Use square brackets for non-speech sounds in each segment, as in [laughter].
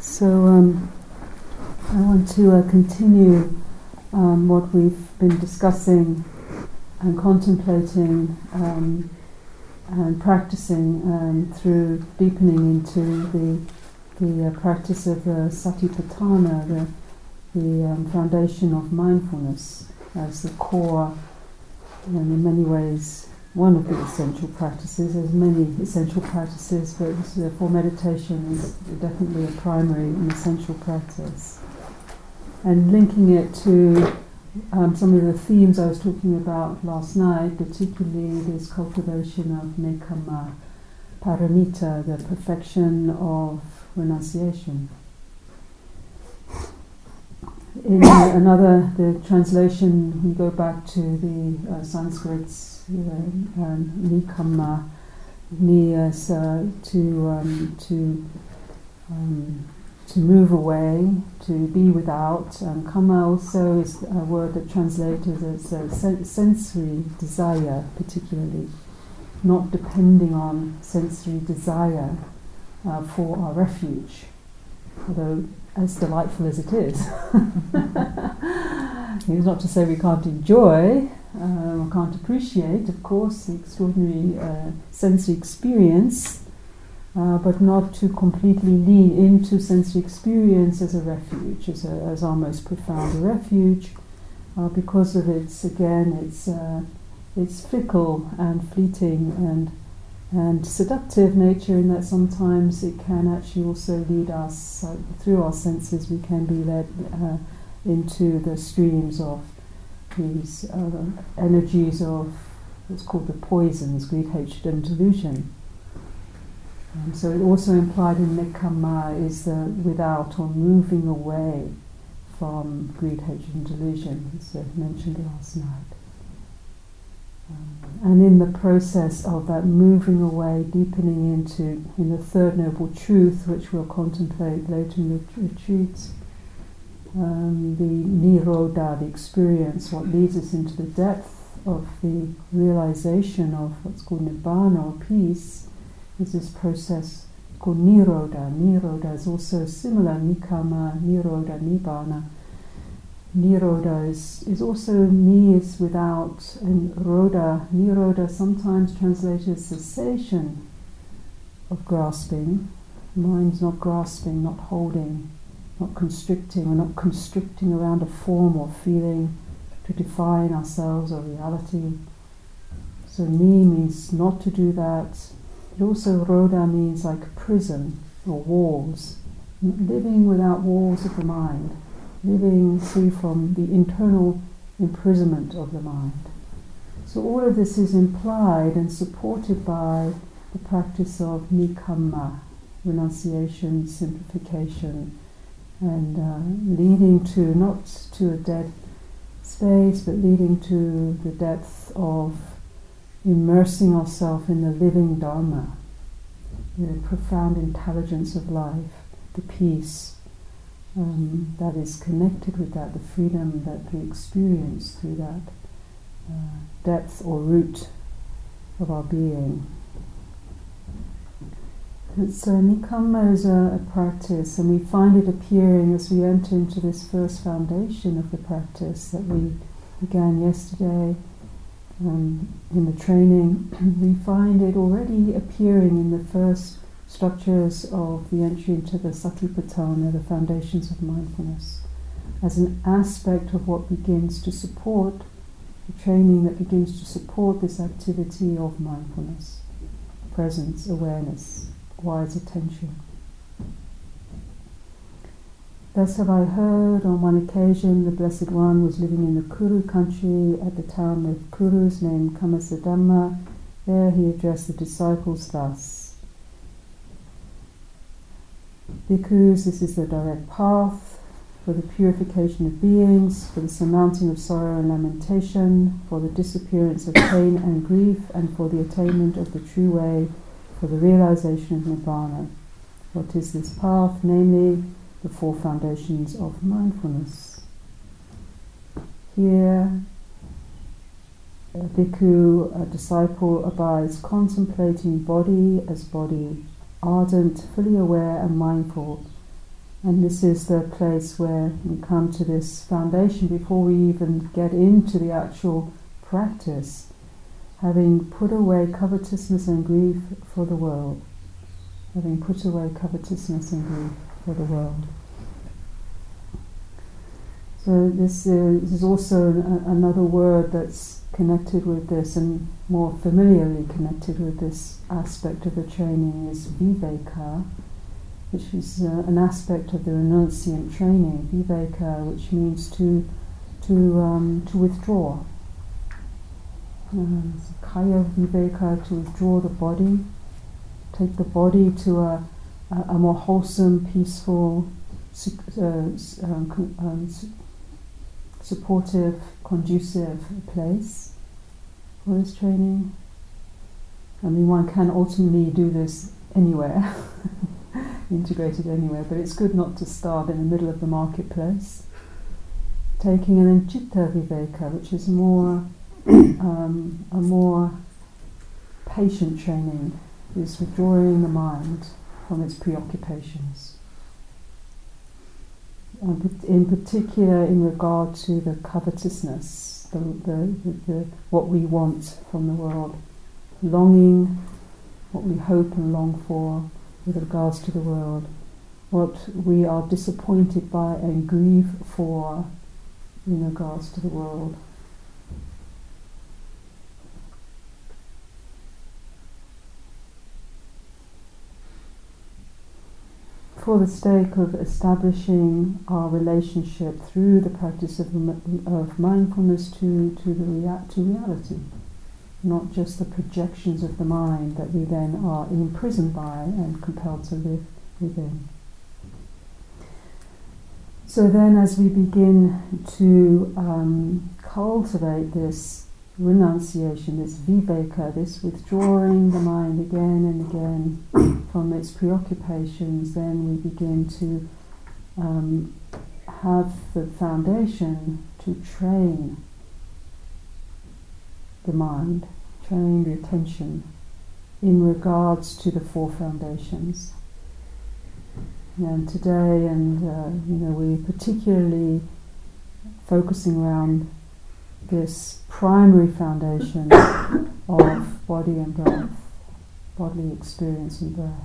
so um, I want to uh, continue um, what we've been discussing and contemplating um, and practicing um, through deepening into the the uh, practice of the satipatthana, the the um, foundation of mindfulness as the core, and in many ways one of the essential practices. There's many essential practices, but therefore meditation is definitely a primary and essential practice. And linking it to um, some of the themes I was talking about last night, particularly this cultivation of nekkhamma, paramita, the perfection of renunciation. In another, the translation, we go back to the uh, Sanskrits um, nikkhamma, ni as uh, to to to move away, to be without. Um, kamma also is a word that translated as a sen- sensory desire, particularly, not depending on sensory desire uh, for our refuge, although as delightful as it is. it's not to say we can't enjoy uh, can't appreciate, of course, the extraordinary uh, sensory experience, uh, but not to completely lean into sensory experience as a refuge, as, a, as our most profound refuge, uh, because of its, again, its, uh, its fickle and fleeting and, and seductive nature, in that sometimes it can actually also lead us, uh, through our senses, we can be led into the streams of these uh, energies of what's called the poisons, greed, hatred, and delusion. And so it also implied in nekkhamma is the without or moving away from greed, hatred, and delusion, as I mentioned last night. Um, and in the process of that moving away, deepening into in the third noble truth, which we'll contemplate later in the retreats, um, the nirodha, the experience, what leads us into the depth of the realization of what's called nibbana or peace, is this process called nirodha. Nirodha is also similar, nekkhamma, nirodha, nibbana. Nirodha is, is also ni is without, and rodha, nirodha sometimes translated as cessation of grasping. Mind's not grasping, not holding not constricting, we're not constricting around a form or feeling to define ourselves or reality. So ni means not to do that. It also rodha means like prison or walls, living without walls of the mind, living free from the internal imprisonment of the mind. So all of this is implied and supported by the practice of nekkhamma, renunciation, simplification, and uh, leading to not to a dead space, but leading to the depth of immersing ourselves in the living Dharma, the profound intelligence of life, the peace um, that is connected with that, the freedom that we experience through that uh, depth or root of our being. So nekkhamma is a, a, practice, and we find it appearing as we enter into this first foundation of the practice that we began yesterday um, in the training. [clears throat] we find it already appearing in the first structures of the entry into the satipatthana, the foundations of mindfulness, as an aspect of what begins to support the training that begins to support this activity of mindfulness, presence, awareness wise attention. Thus have I heard on one occasion the Blessed One was living in the Kuru country at the town of Kurus named Kammasadhamma. There he addressed the disciples thus Bhikkhus, this is the direct path for the purification of beings, for the surmounting of sorrow and lamentation, for the disappearance of pain and grief, and for the attainment of the true way for the realization of Nibbana. What is this path? Namely, the four foundations of mindfulness. Here, a bhikkhu, a disciple, abides contemplating body as body, ardent, fully aware, and mindful. And this is the place where we come to this foundation before we even get into the actual practice, having put away covetousness and grief for the world. Having put away covetousness and grief for the world. So this is, this is also another word that's connected with this and more familiarly connected with this aspect of the training is viveka, which is uh, an aspect of the renunciant training. Viveka, which means to to um, to withdraw. Kaya viveka, to withdraw the body, take the body to a, a, a more wholesome, peaceful, uh, um, um, supportive, conducive place for this training. I mean, one can ultimately do this anywhere, [laughs] integrated anywhere, but it's good not to start in the middle of the marketplace. Taking an chitta viveka, which is more um, a more patient training, is withdrawing the mind from its preoccupations. In particular in regard to the covetousness, the, the, the, what we want from the world, longing, what we hope and long for with regards to the world, what we are disappointed by and grieve for in regards to the world. For the sake of establishing our relationship through the practice of, of mindfulness to, to, the rea- to reality, not just the projections of the mind that we then are imprisoned by and compelled to live within. So then, as we begin to um, cultivate this renunciation, this viveka, this withdrawing the mind again and again from its preoccupations, then we begin to um, have the foundation to train the mind, train the attention in regards to the four foundations. And today, and uh, you know, we're particularly focusing around this primary foundation [coughs] of body and breath, bodily experience and breath.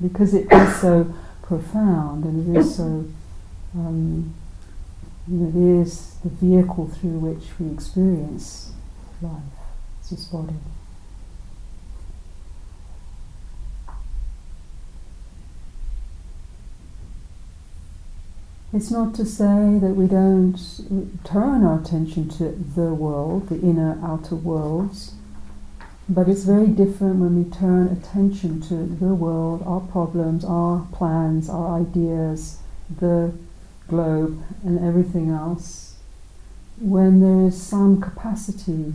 Because it is so profound and it is so, um, it is the vehicle through which we experience life, it's this body. It's not to say that we don't turn our attention to the world, the inner outer worlds, but it's very different when we turn attention to the world, our problems, our plans, our ideas, the globe, and everything else, when there is some capacity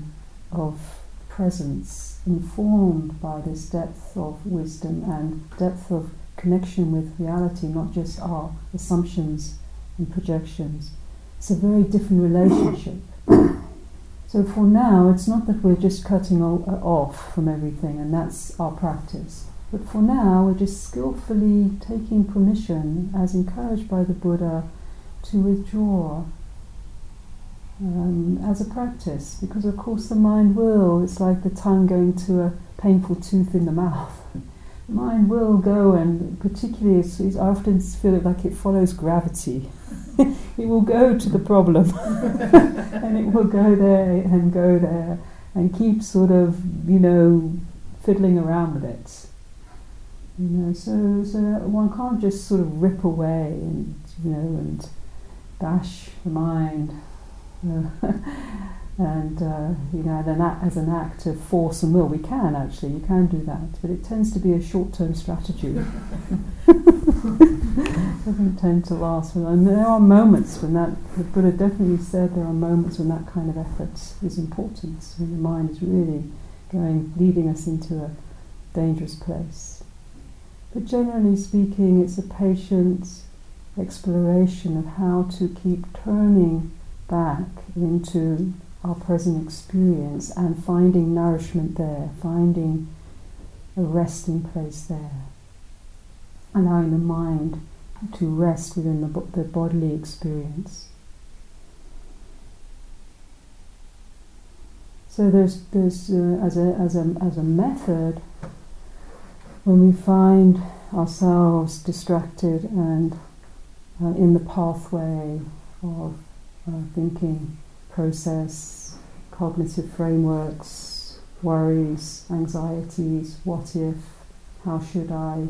of presence informed by this depth of wisdom and depth of connection with reality, not just our assumptions and projections. It's a very different relationship. [coughs] so for now, it's not that we're just cutting uh, off from everything and that's our practice. But for now, we're just skillfully taking permission, as encouraged by the Buddha, to withdraw um, as a practice. Because, of course, the mind will, it's like the tongue going to a painful tooth in the mouth [laughs] mind will go and particularly I often feel it like it follows gravity. [laughs] it will go to the problem [laughs] and it will go there and go there and keep sort of, you know, fiddling around with it. You know, so so one can't just sort of rip away and you know and bash the mind. [laughs] and uh, you know, as an act of force and will, we can actually, you can do that, but it tends to be a short-term strategy. It [laughs] doesn't tend to last. And there are moments when that, the Buddha definitely said there are moments when that kind of effort is important, when the mind is really going, leading us into a dangerous place. But generally speaking, it's a patient exploration of how to keep turning back into our present experience and finding nourishment there, finding a resting place there, allowing the mind to rest within the, the bodily experience. So there's, there's uh, as, a, as, a, as a method, when we find ourselves distracted and uh, in the pathway of uh, thinking process, cognitive frameworks, worries, anxieties, what if, how should I,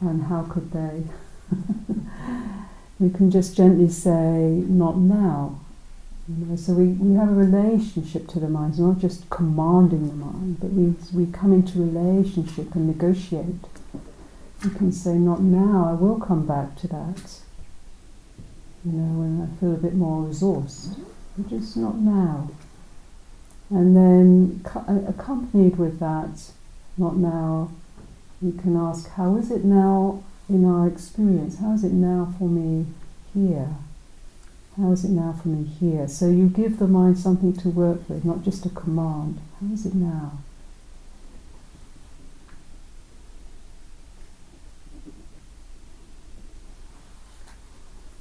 and how could they. [laughs] we can just gently say, not now. You know, so we, we have a relationship to the mind, not just commanding the mind, but we, we come into relationship and negotiate. We can say, not now, I will come back to that. You know, when I feel a bit more resourced, just not now. And then, uh, accompanied with that, not now, you can ask, how is it now in our experience? How is it now for me here? How is it now for me here? So you give the mind something to work with, not just a command. How is it now?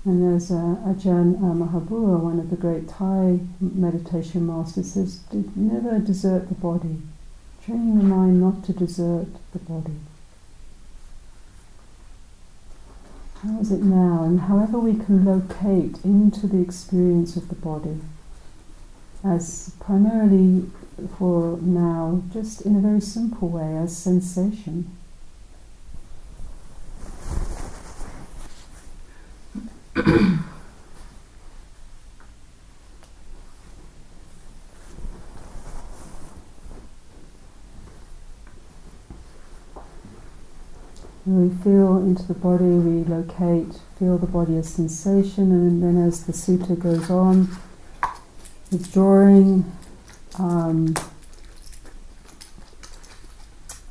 And as uh, Ajahn Mahabua, one of the great Thai meditation masters, says, never desert the body. Training the mind not to desert the body. How is it now? And however we can locate into the experience of the body as primarily for now, just in a very simple way, as sensation. We feel into the body, we locate, feel the body as sensation, and then as the sutta goes on, withdrawing um,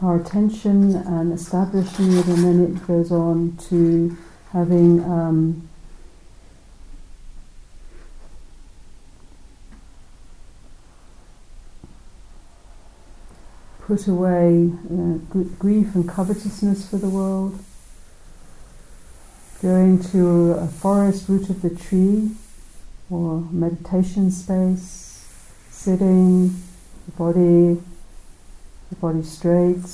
our attention and establishing it, and then it goes on to having um, put away uh, grief and covetousness for the world, going to a forest root of the tree or meditation space, sitting, the body, the body straight,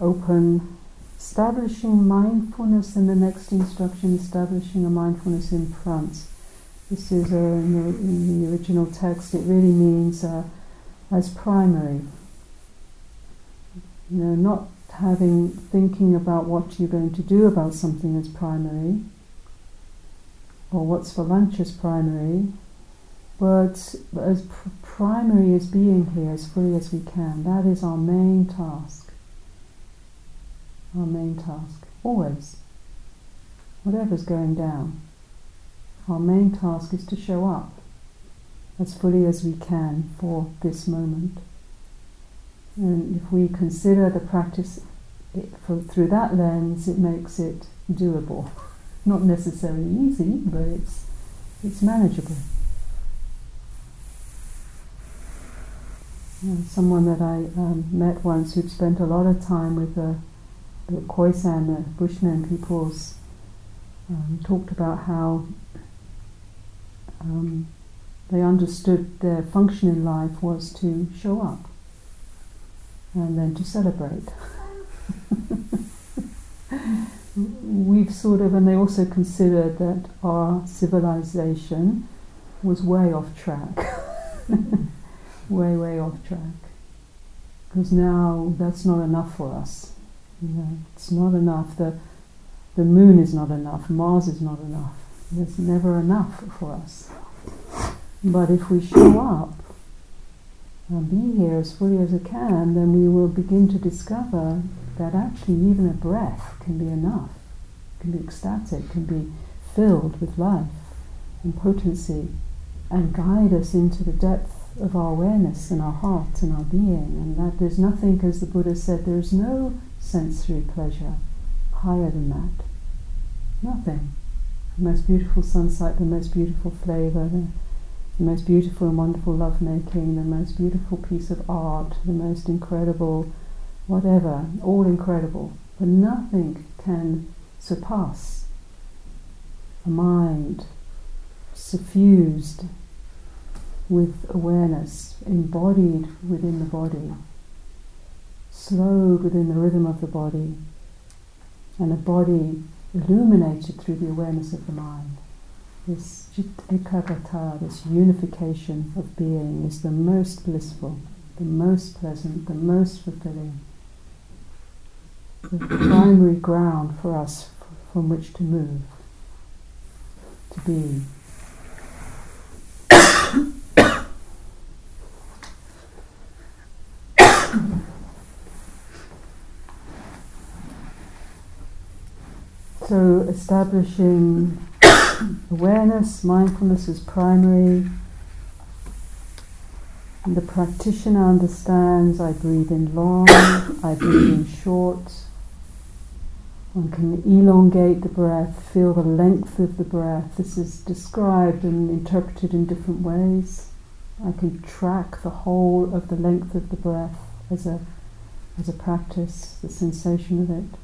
open, establishing mindfulness in the next instruction, establishing a mindfulness in front. This is uh, in, the, in, the, original text, it really means uh, as primary you know, not having thinking about what you're going to do about something as primary, or what's for lunch as primary, but as pr- primary as being here as fully as we can. That is our main task. Our main task, always. Whatever's going down, our main task is to show up as fully as we can for this moment. And if we consider the practice for, through that lens, it makes it doable. Not necessarily easy, but it's, it's manageable. someone that I um, met once who'd spent a lot of time with the, the Khoisan, the Bushmen peoples, um, talked about how um, they understood their function in life was to show up and then to celebrate. We've sort of, and they also considered that our civilization was way off track. [laughs] way, way off track. Because now that's not enough for us. You know, it's not enough. The, the moon is not enough. Mars is not enough. There's never enough for us. But if we show up be here as fully as it can, then we will begin to discover that actually even a breath can be enough, can be ecstatic, can be filled with life and potency, and guide us into the depth of our awareness and our heart and our being. And that there's nothing, as the Buddha said, there's no sensory pleasure higher than that. Nothing. The most beautiful sunset, the most beautiful flavor, the the most beautiful and wonderful lovemaking, the most beautiful piece of art, the most incredible whatever, all incredible. But nothing can surpass a mind suffused with awareness, embodied within the body, slowed within the rhythm of the body, and a body illuminated through the awareness of the mind. This ekaggata, this unification of being, is the most blissful, the most pleasant, the most fulfilling the primary ground for us from which to move, to be. [coughs] so, establishing awareness, mindfulness is primary. And the practitioner understands I breathe in long, I breathe in short, one can elongate the breath, feel the length of the breath. This is described and interpreted in different ways. I can track the whole of the length of the breath as a, as a practice, the sensation of it.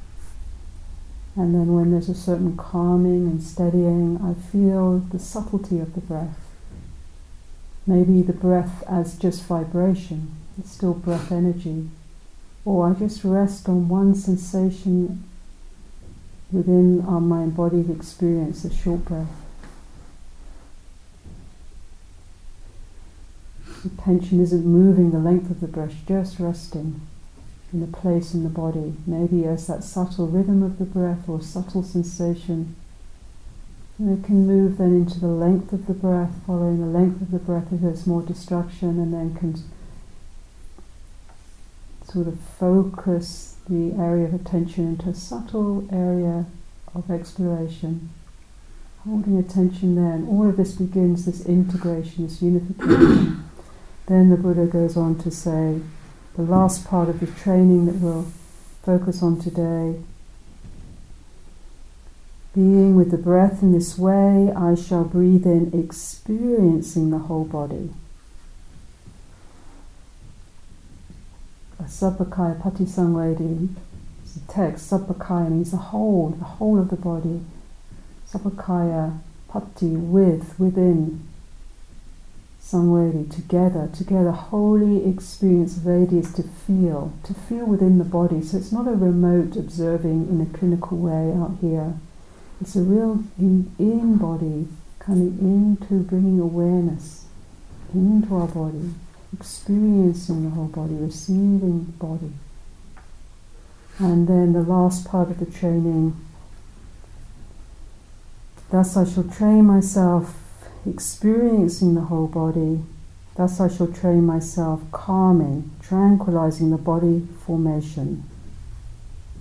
And then when there's a certain calming and steadying, I feel the subtlety of the breath. Maybe the breath as just vibration, it's still breath energy. Or I just rest on one sensation within our mind body experience, a short breath. Attention isn't moving the length of the breath, just resting in the place in the body, maybe as that subtle rhythm of the breath or subtle sensation. And it can move then into the length of the breath, following the length of the breath if there's more destruction, and then can sort of focus the area of attention into a subtle area of exploration. Holding attention there, and all of this begins this integration, this unification. then the Buddha goes on to say, the last part of the training that we'll focus on today. Being with the breath in this way, I shall breathe in, experiencing the whole body. Sabbakaya Patisangvedi is the text. Sabbakaya means the whole, the whole of the body. Sabbakaya Pati, with, within. Sangvedi, together, together. Holy experience Vedi to feel, to feel within the body. So it's not a remote observing in a clinical way out here. It's a real in, in body, coming into bringing awareness into our body experiencing the whole body, receiving the body. And then the last part of the training. Thus I shall train myself experiencing the whole body. Thus I shall train myself calming, tranquilizing the body formation.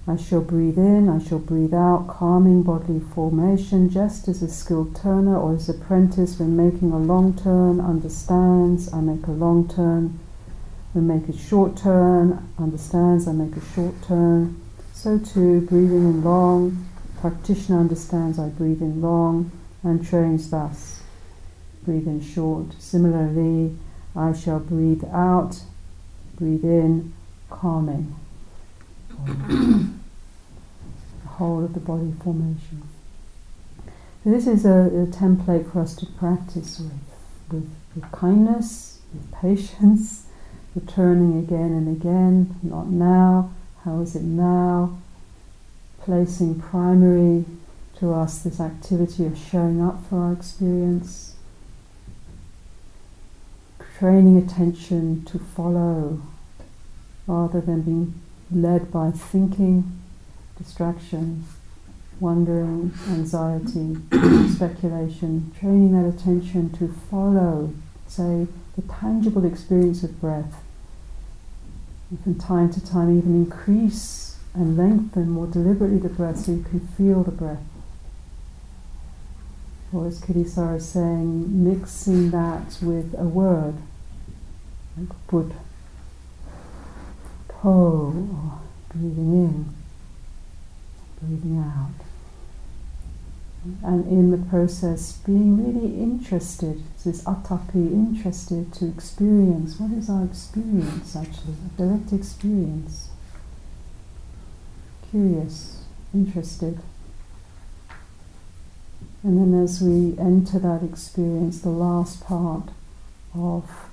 I shall breathe in, I shall breathe out, calming bodily formation, just as a skilled turner or his apprentice, when making a long turn, understands, I make a long turn. When make a short turn, understands, I make a short turn. So too, breathing in long, practitioner understands, I breathe in long, and trains thus. Breathe in short. Similarly, I shall breathe out, breathe in, calming. The whole of the body formation. So this is a, a, template for us to practice with, with, with kindness, with patience, returning again and again, not now, how is it now, placing primary to us this activity of showing up for our experience, training attention to follow rather than being led by thinking, distraction, wondering, anxiety, [coughs] speculation, training that attention to follow, say, the tangible experience of breath. And from time to time, even increase and lengthen more deliberately the breath so you can feel the breath. Or as Kittisaro is saying, mixing that with a word, like Buddha Oh, breathing in, breathing out. And in the process, being really interested, this atapi, interested to experience what is our experience actually, a direct experience. curious, interested. And then as we enter that experience, the last part of,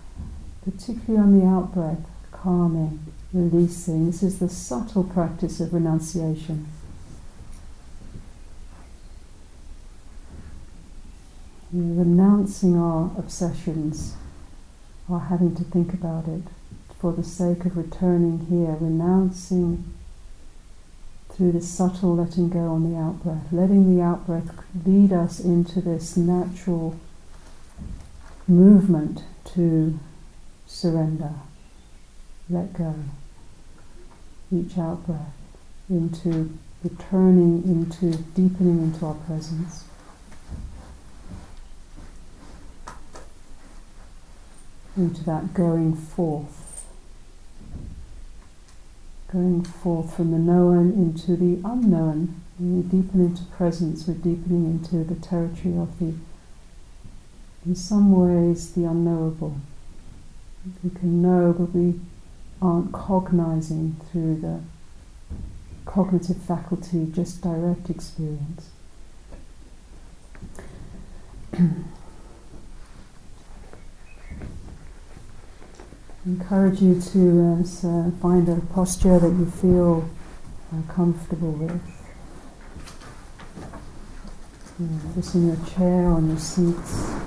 particularly on the out breath, calming, releasing. This is the subtle practice of renunciation. renouncing our obsessions, our having to think about it, for the sake of returning here, renouncing through this subtle letting go on the out breath, letting the out breath lead us into this natural movement to surrender, let go. Each out breath into returning into deepening into our presence. Into that going forth going forth from the known into the unknown. we deepen into presence, we're deepening into the territory of the, in some ways, the unknowable. We can know, but we aren't cognizing through the cognitive faculty, just direct experience. [clears throat] encourage you to uh, uh, find a posture that you feel uh, comfortable with. Yeah, just in your chair, or on your seats.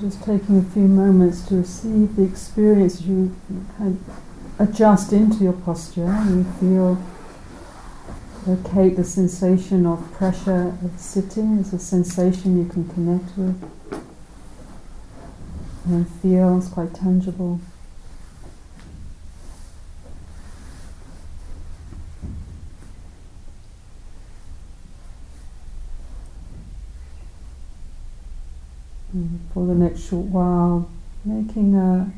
just taking a few moments to receive the experience you kind of adjust into your posture and you feel locate the sensation of pressure of sitting as a sensation you can connect with and feel it's quite tangible. for the next short while, making a,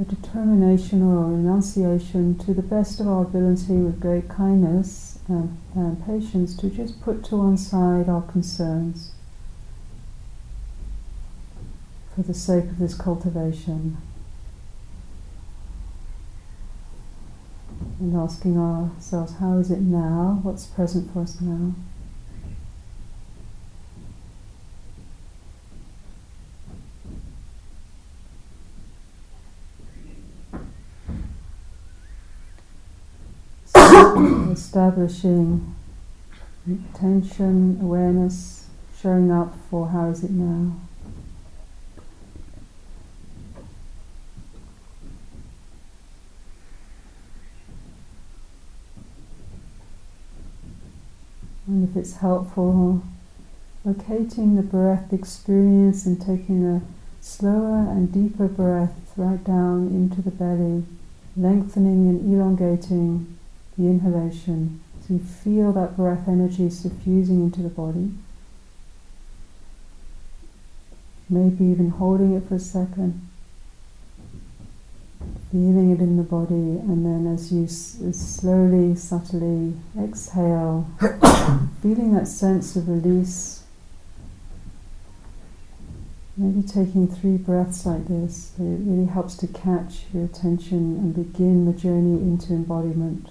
a determination or a renunciation to the best of our ability with great kindness and, and patience to just put to one side our concerns for the sake of this cultivation. And asking ourselves, how is it now? What's present for us now? Establishing attention, awareness, showing up for how is it now. And if it's helpful, locating the breath experience and taking a slower and deeper breath right down into the belly, lengthening and elongating the inhalation. So you feel that breath energy suffusing into the body. Maybe even holding it for a second, feeling it in the body, and then as you s- slowly, subtly exhale, [coughs] feeling that sense of release. Maybe taking three breaths like this, it really helps to catch your attention and begin the journey into embodiment.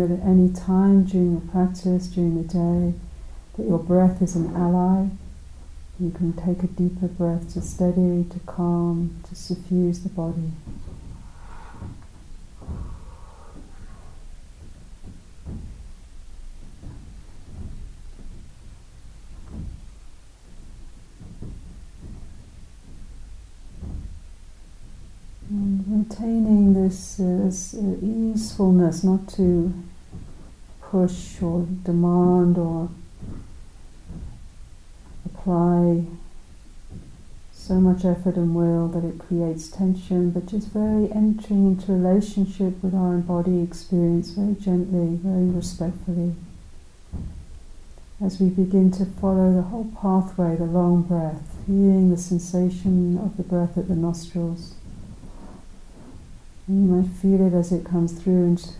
that at any time during your practice, during the day, that your breath is an ally. You can take a deeper breath to steady, to calm, to suffuse the body. And maintaining this, uh, this uh, easefulness, not to push or demand or apply so much effort and will that it creates tension, but just very entering into relationship with our embodied experience very gently, very respectfully. As we begin to follow the whole pathway, the long breath, feeling the sensation of the breath at the nostrils. And you might feel it as it comes through into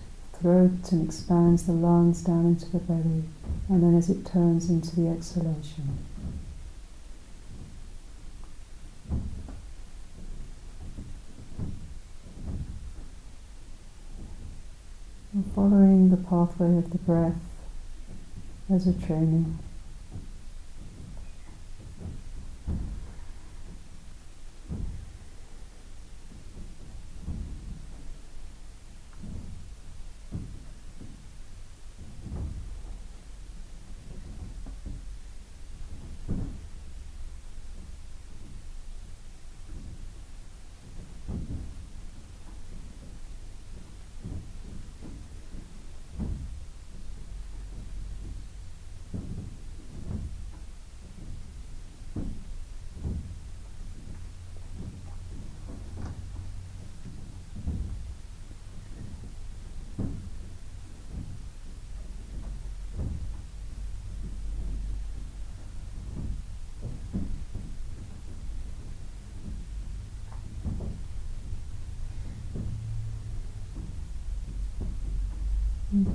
throat and expands the lungs down into the belly, and then as it turns into the exhalation. And following the pathway of the breath as a training.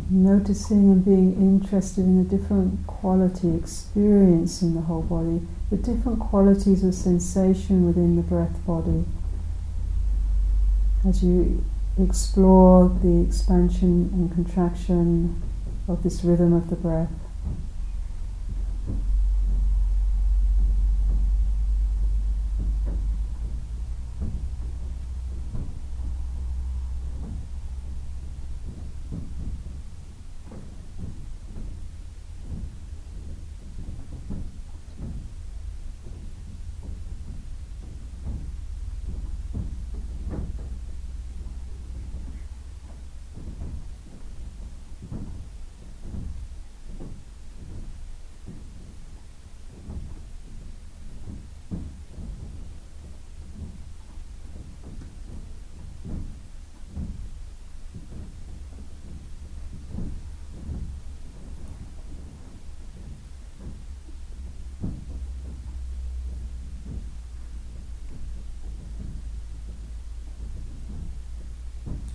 Noticing and being interested in a different quality, experiencing the whole body, the different qualities of sensation within the breath body. As you explore the expansion and contraction of this rhythm of the breath.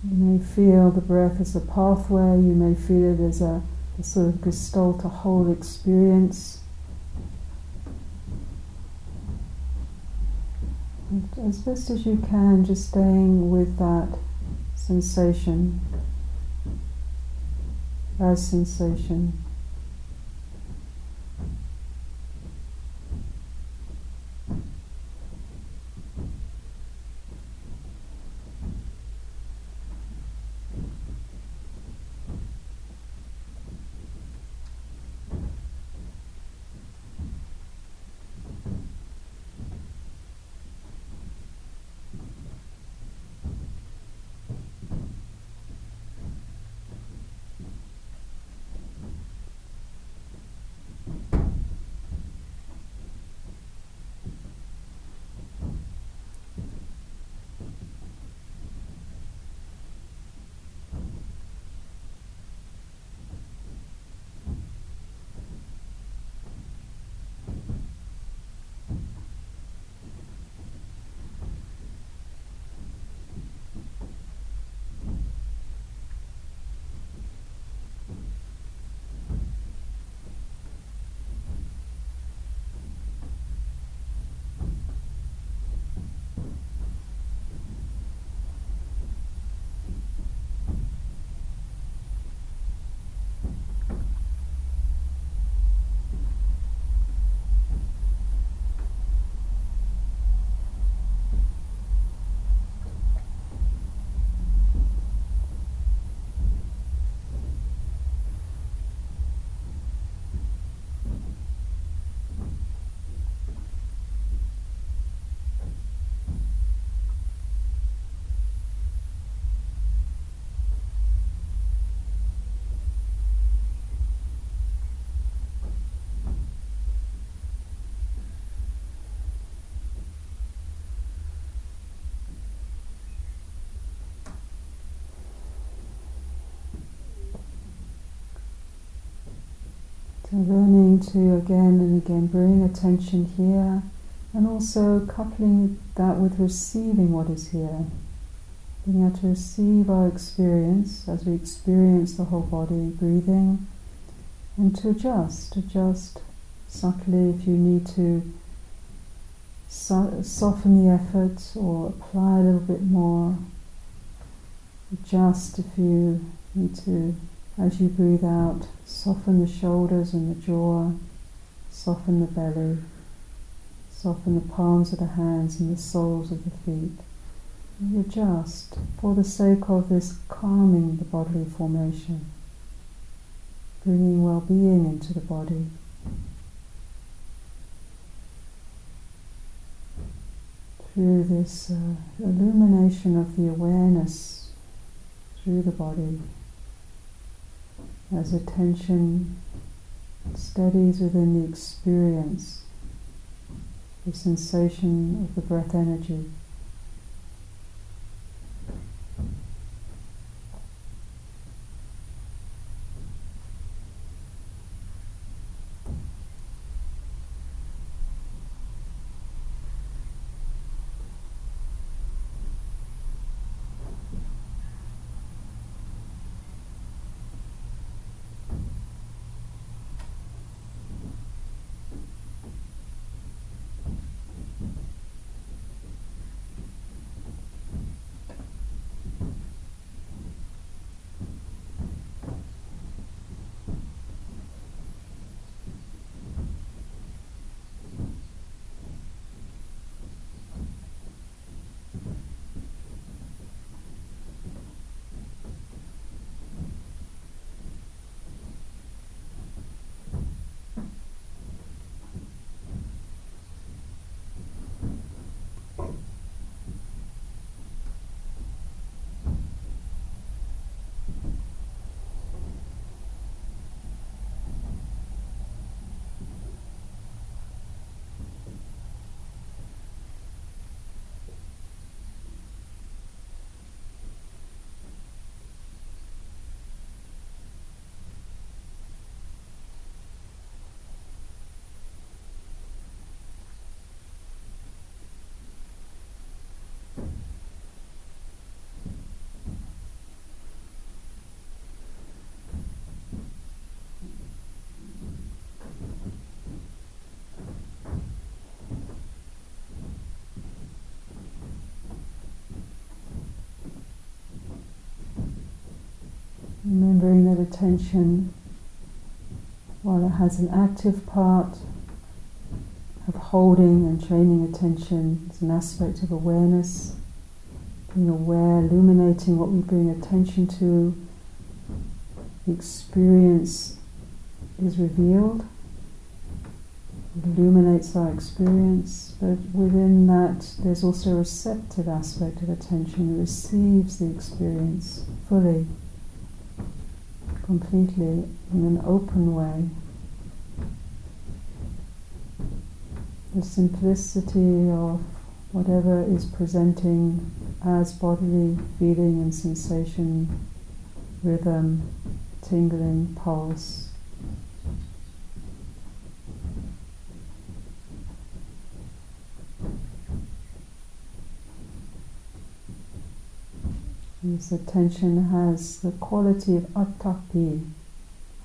You may feel the breath as a pathway, you may feel it as a, a sort of gestalt, a whole experience. As best as you can, just staying with that sensation as sensation. So learning to again and again bring attention here and also coupling that with receiving what is here. Being able to receive our experience as we experience the whole body, breathing, and to adjust, adjust subtly if you need to so- soften the effort or apply a little bit more. Adjust if you need to, as you breathe out, soften the shoulders and the jaw, soften the belly, soften the palms of the hands and the soles of the feet. You adjust for the sake of this calming the bodily formation, bringing well being into the body. through this uh, illumination of the awareness through the body as attention steadies within the experience, the sensation of the breath energy. Remembering that attention, while it has an active part of holding and training attention, it's an aspect of awareness, being aware, illuminating what we bring attention to, the experience is revealed, it illuminates our experience, but within that there's also a receptive aspect of attention, it receives the experience fully completely in an open way. The simplicity of whatever is presenting as bodily feeling and sensation, rhythm, tingling, pulse. This attention has the quality of atapi,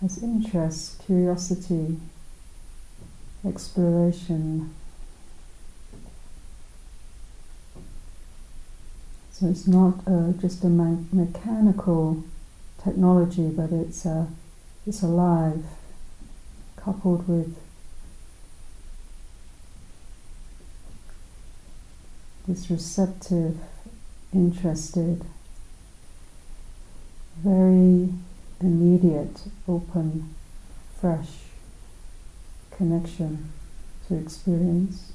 has interest, curiosity, exploration. So it's not uh, just a me- mechanical technology, but it's uh, it's alive, coupled with this receptive, interested very immediate, open, fresh connection to experience.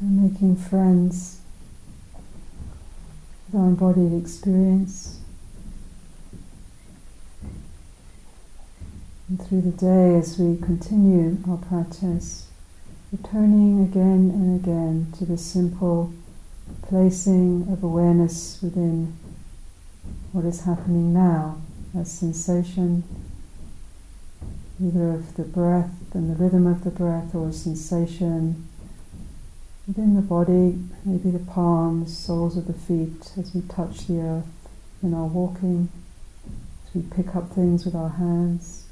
So making friends with our embodied experience. And through the day, as we continue our practice, returning again and again to the simple, placing of awareness within what is happening now as sensation, either of the breath and the rhythm of the breath, or sensation within the body, maybe the palms, soles of the feet as we touch the earth in our walking, as we pick up things with our hands,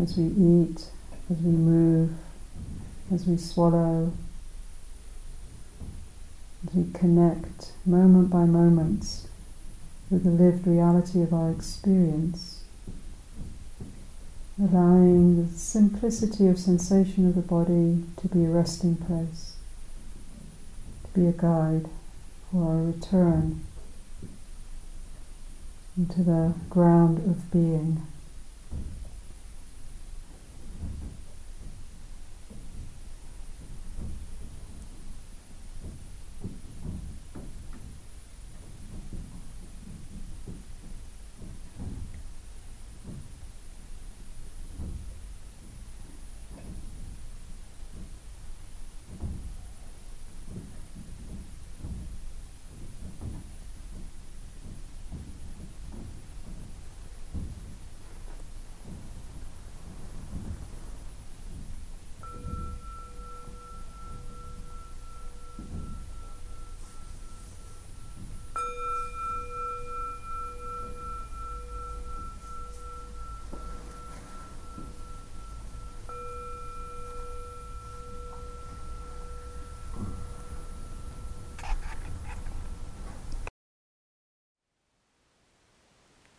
as we eat, as we move, as we swallow, as we connect moment by moment with the lived reality of our experience, allowing the simplicity of sensation of the body to be a resting place, to be a guide for our return into the ground of being.